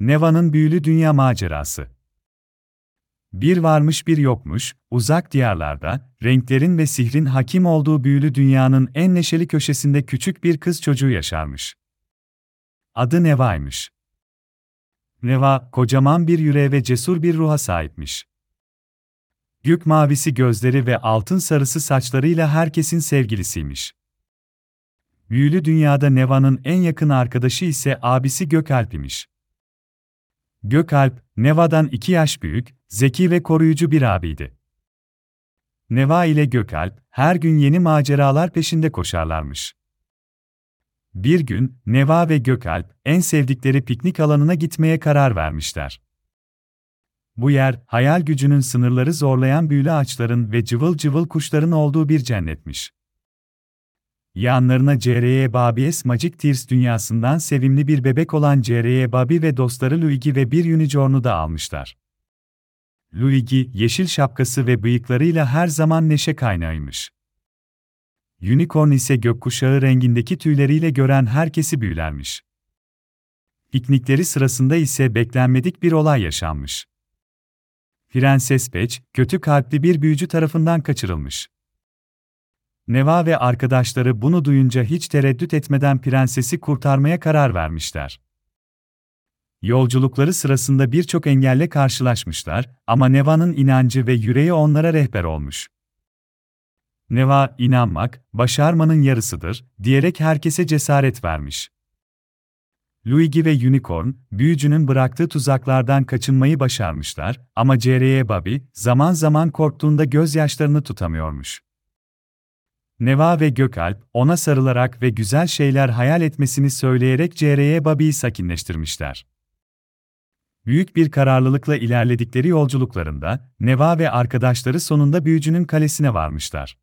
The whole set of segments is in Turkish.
Neva'nın büyülü dünya macerası. Bir varmış bir yokmuş, uzak diyarlarda, renklerin ve sihrin hakim olduğu büyülü dünyanın en neşeli köşesinde küçük bir kız çocuğu yaşarmış. Adı Neva'ymış. Neva, kocaman bir yüreğe ve cesur bir ruha sahipmiş. Gök mavisi gözleri ve altın sarısı saçlarıyla herkesin sevgilisiymiş. Büyülü dünyada Neva'nın en yakın arkadaşı ise abisi Gökalp imiş. Gökalp, Neva'dan iki yaş büyük, zeki ve koruyucu bir abiydi. Neva ile Gökalp, her gün yeni maceralar peşinde koşarlarmış. Bir gün, Neva ve Gökalp, en sevdikleri piknik alanına gitmeye karar vermişler. Bu yer, hayal gücünün sınırları zorlayan büyülü ağaçların ve cıvıl cıvıl kuşların olduğu bir cennetmiş. Yanlarına C.R.Y. Babies Magic Tears dünyasından sevimli bir bebek olan C.R.Y. Babi ve dostları Luigi ve bir unicorn'u da almışlar. Luigi, yeşil şapkası ve bıyıklarıyla her zaman neşe kaynağıymış. Unicorn ise gökkuşağı rengindeki tüyleriyle gören herkesi büyülermiş. Piknikleri sırasında ise beklenmedik bir olay yaşanmış. Prenses Peach, kötü kalpli bir büyücü tarafından kaçırılmış. Neva ve arkadaşları bunu duyunca hiç tereddüt etmeden prensesi kurtarmaya karar vermişler. Yolculukları sırasında birçok engelle karşılaşmışlar ama Neva'nın inancı ve yüreği onlara rehber olmuş. Neva, inanmak, başarmanın yarısıdır, diyerek herkese cesaret vermiş. Luigi ve Unicorn, büyücünün bıraktığı tuzaklardan kaçınmayı başarmışlar ama C.R.Y. Bobby, zaman zaman korktuğunda gözyaşlarını tutamıyormuş. Neva ve Gökalp, ona sarılarak ve güzel şeyler hayal etmesini söyleyerek C.R.Y. Bobby'yi sakinleştirmişler. Büyük bir kararlılıkla ilerledikleri yolculuklarında, Neva ve arkadaşları sonunda büyücünün kalesine varmışlar.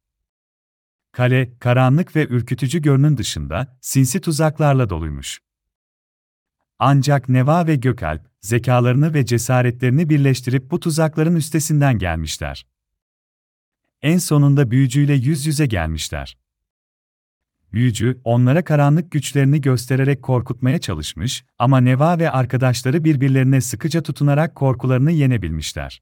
Kale, karanlık ve ürkütücü görünün dışında, sinsi tuzaklarla doluymuş. Ancak Neva ve Gökalp, zekalarını ve cesaretlerini birleştirip bu tuzakların üstesinden gelmişler. En sonunda büyücüyle yüz yüze gelmişler. Büyücü, onlara karanlık güçlerini göstererek korkutmaya çalışmış ama Neva ve arkadaşları birbirlerine sıkıca tutunarak korkularını yenebilmişler.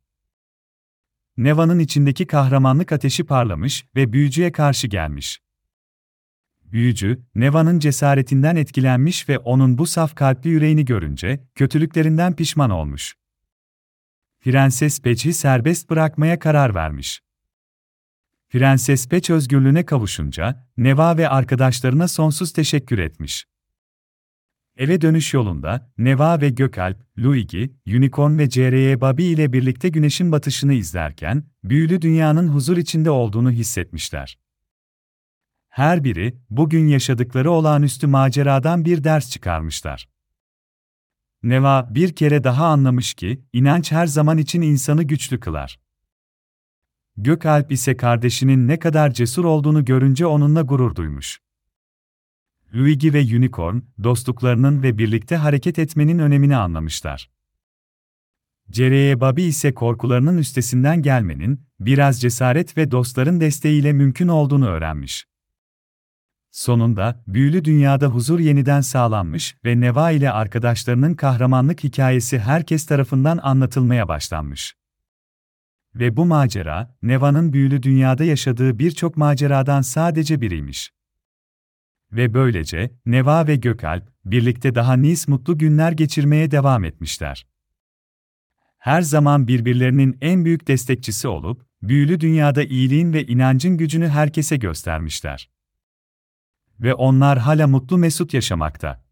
Neva'nın içindeki kahramanlık ateşi parlamış ve büyücüye karşı gelmiş. Büyücü, Neva'nın cesaretinden etkilenmiş ve onun bu saf kalpli yüreğini görünce, kötülüklerinden pişman olmuş. Prenses Peach'i serbest bırakmaya karar vermiş. Prenses Peach özgürlüğüne kavuşunca, Neva ve arkadaşlarına sonsuz teşekkür etmiş. Eve dönüş yolunda, Neva ve Gökalp, Luigi, Unicorn ve C.R.Y. Bobby ile birlikte güneşin batışını izlerken, büyülü dünyanın huzur içinde olduğunu hissetmişler. Her biri, bugün yaşadıkları olağanüstü maceradan bir ders çıkarmışlar. Neva bir kere daha anlamış ki, inanç her zaman için insanı güçlü kılar. Gökalp ise kardeşinin ne kadar cesur olduğunu görünce onunla gurur duymuş. Luigi ve Unicorn, dostluklarının ve birlikte hareket etmenin önemini anlamışlar. Cereye Bobby ise korkularının üstesinden gelmenin, biraz cesaret ve dostların desteğiyle mümkün olduğunu öğrenmiş. Sonunda, büyülü dünyada huzur yeniden sağlanmış ve Neva ile arkadaşlarının kahramanlık hikayesi herkes tarafından anlatılmaya başlanmış. Ve bu macera, Neva'nın büyülü dünyada yaşadığı birçok maceradan sadece biriymiş. Ve böylece, Neva ve Gökalp, birlikte daha nice mutlu günler geçirmeye devam etmişler. Her zaman birbirlerinin en büyük destekçisi olup, büyülü dünyada iyiliğin ve inancın gücünü herkese göstermişler. Ve onlar hala mutlu mesut yaşamakta.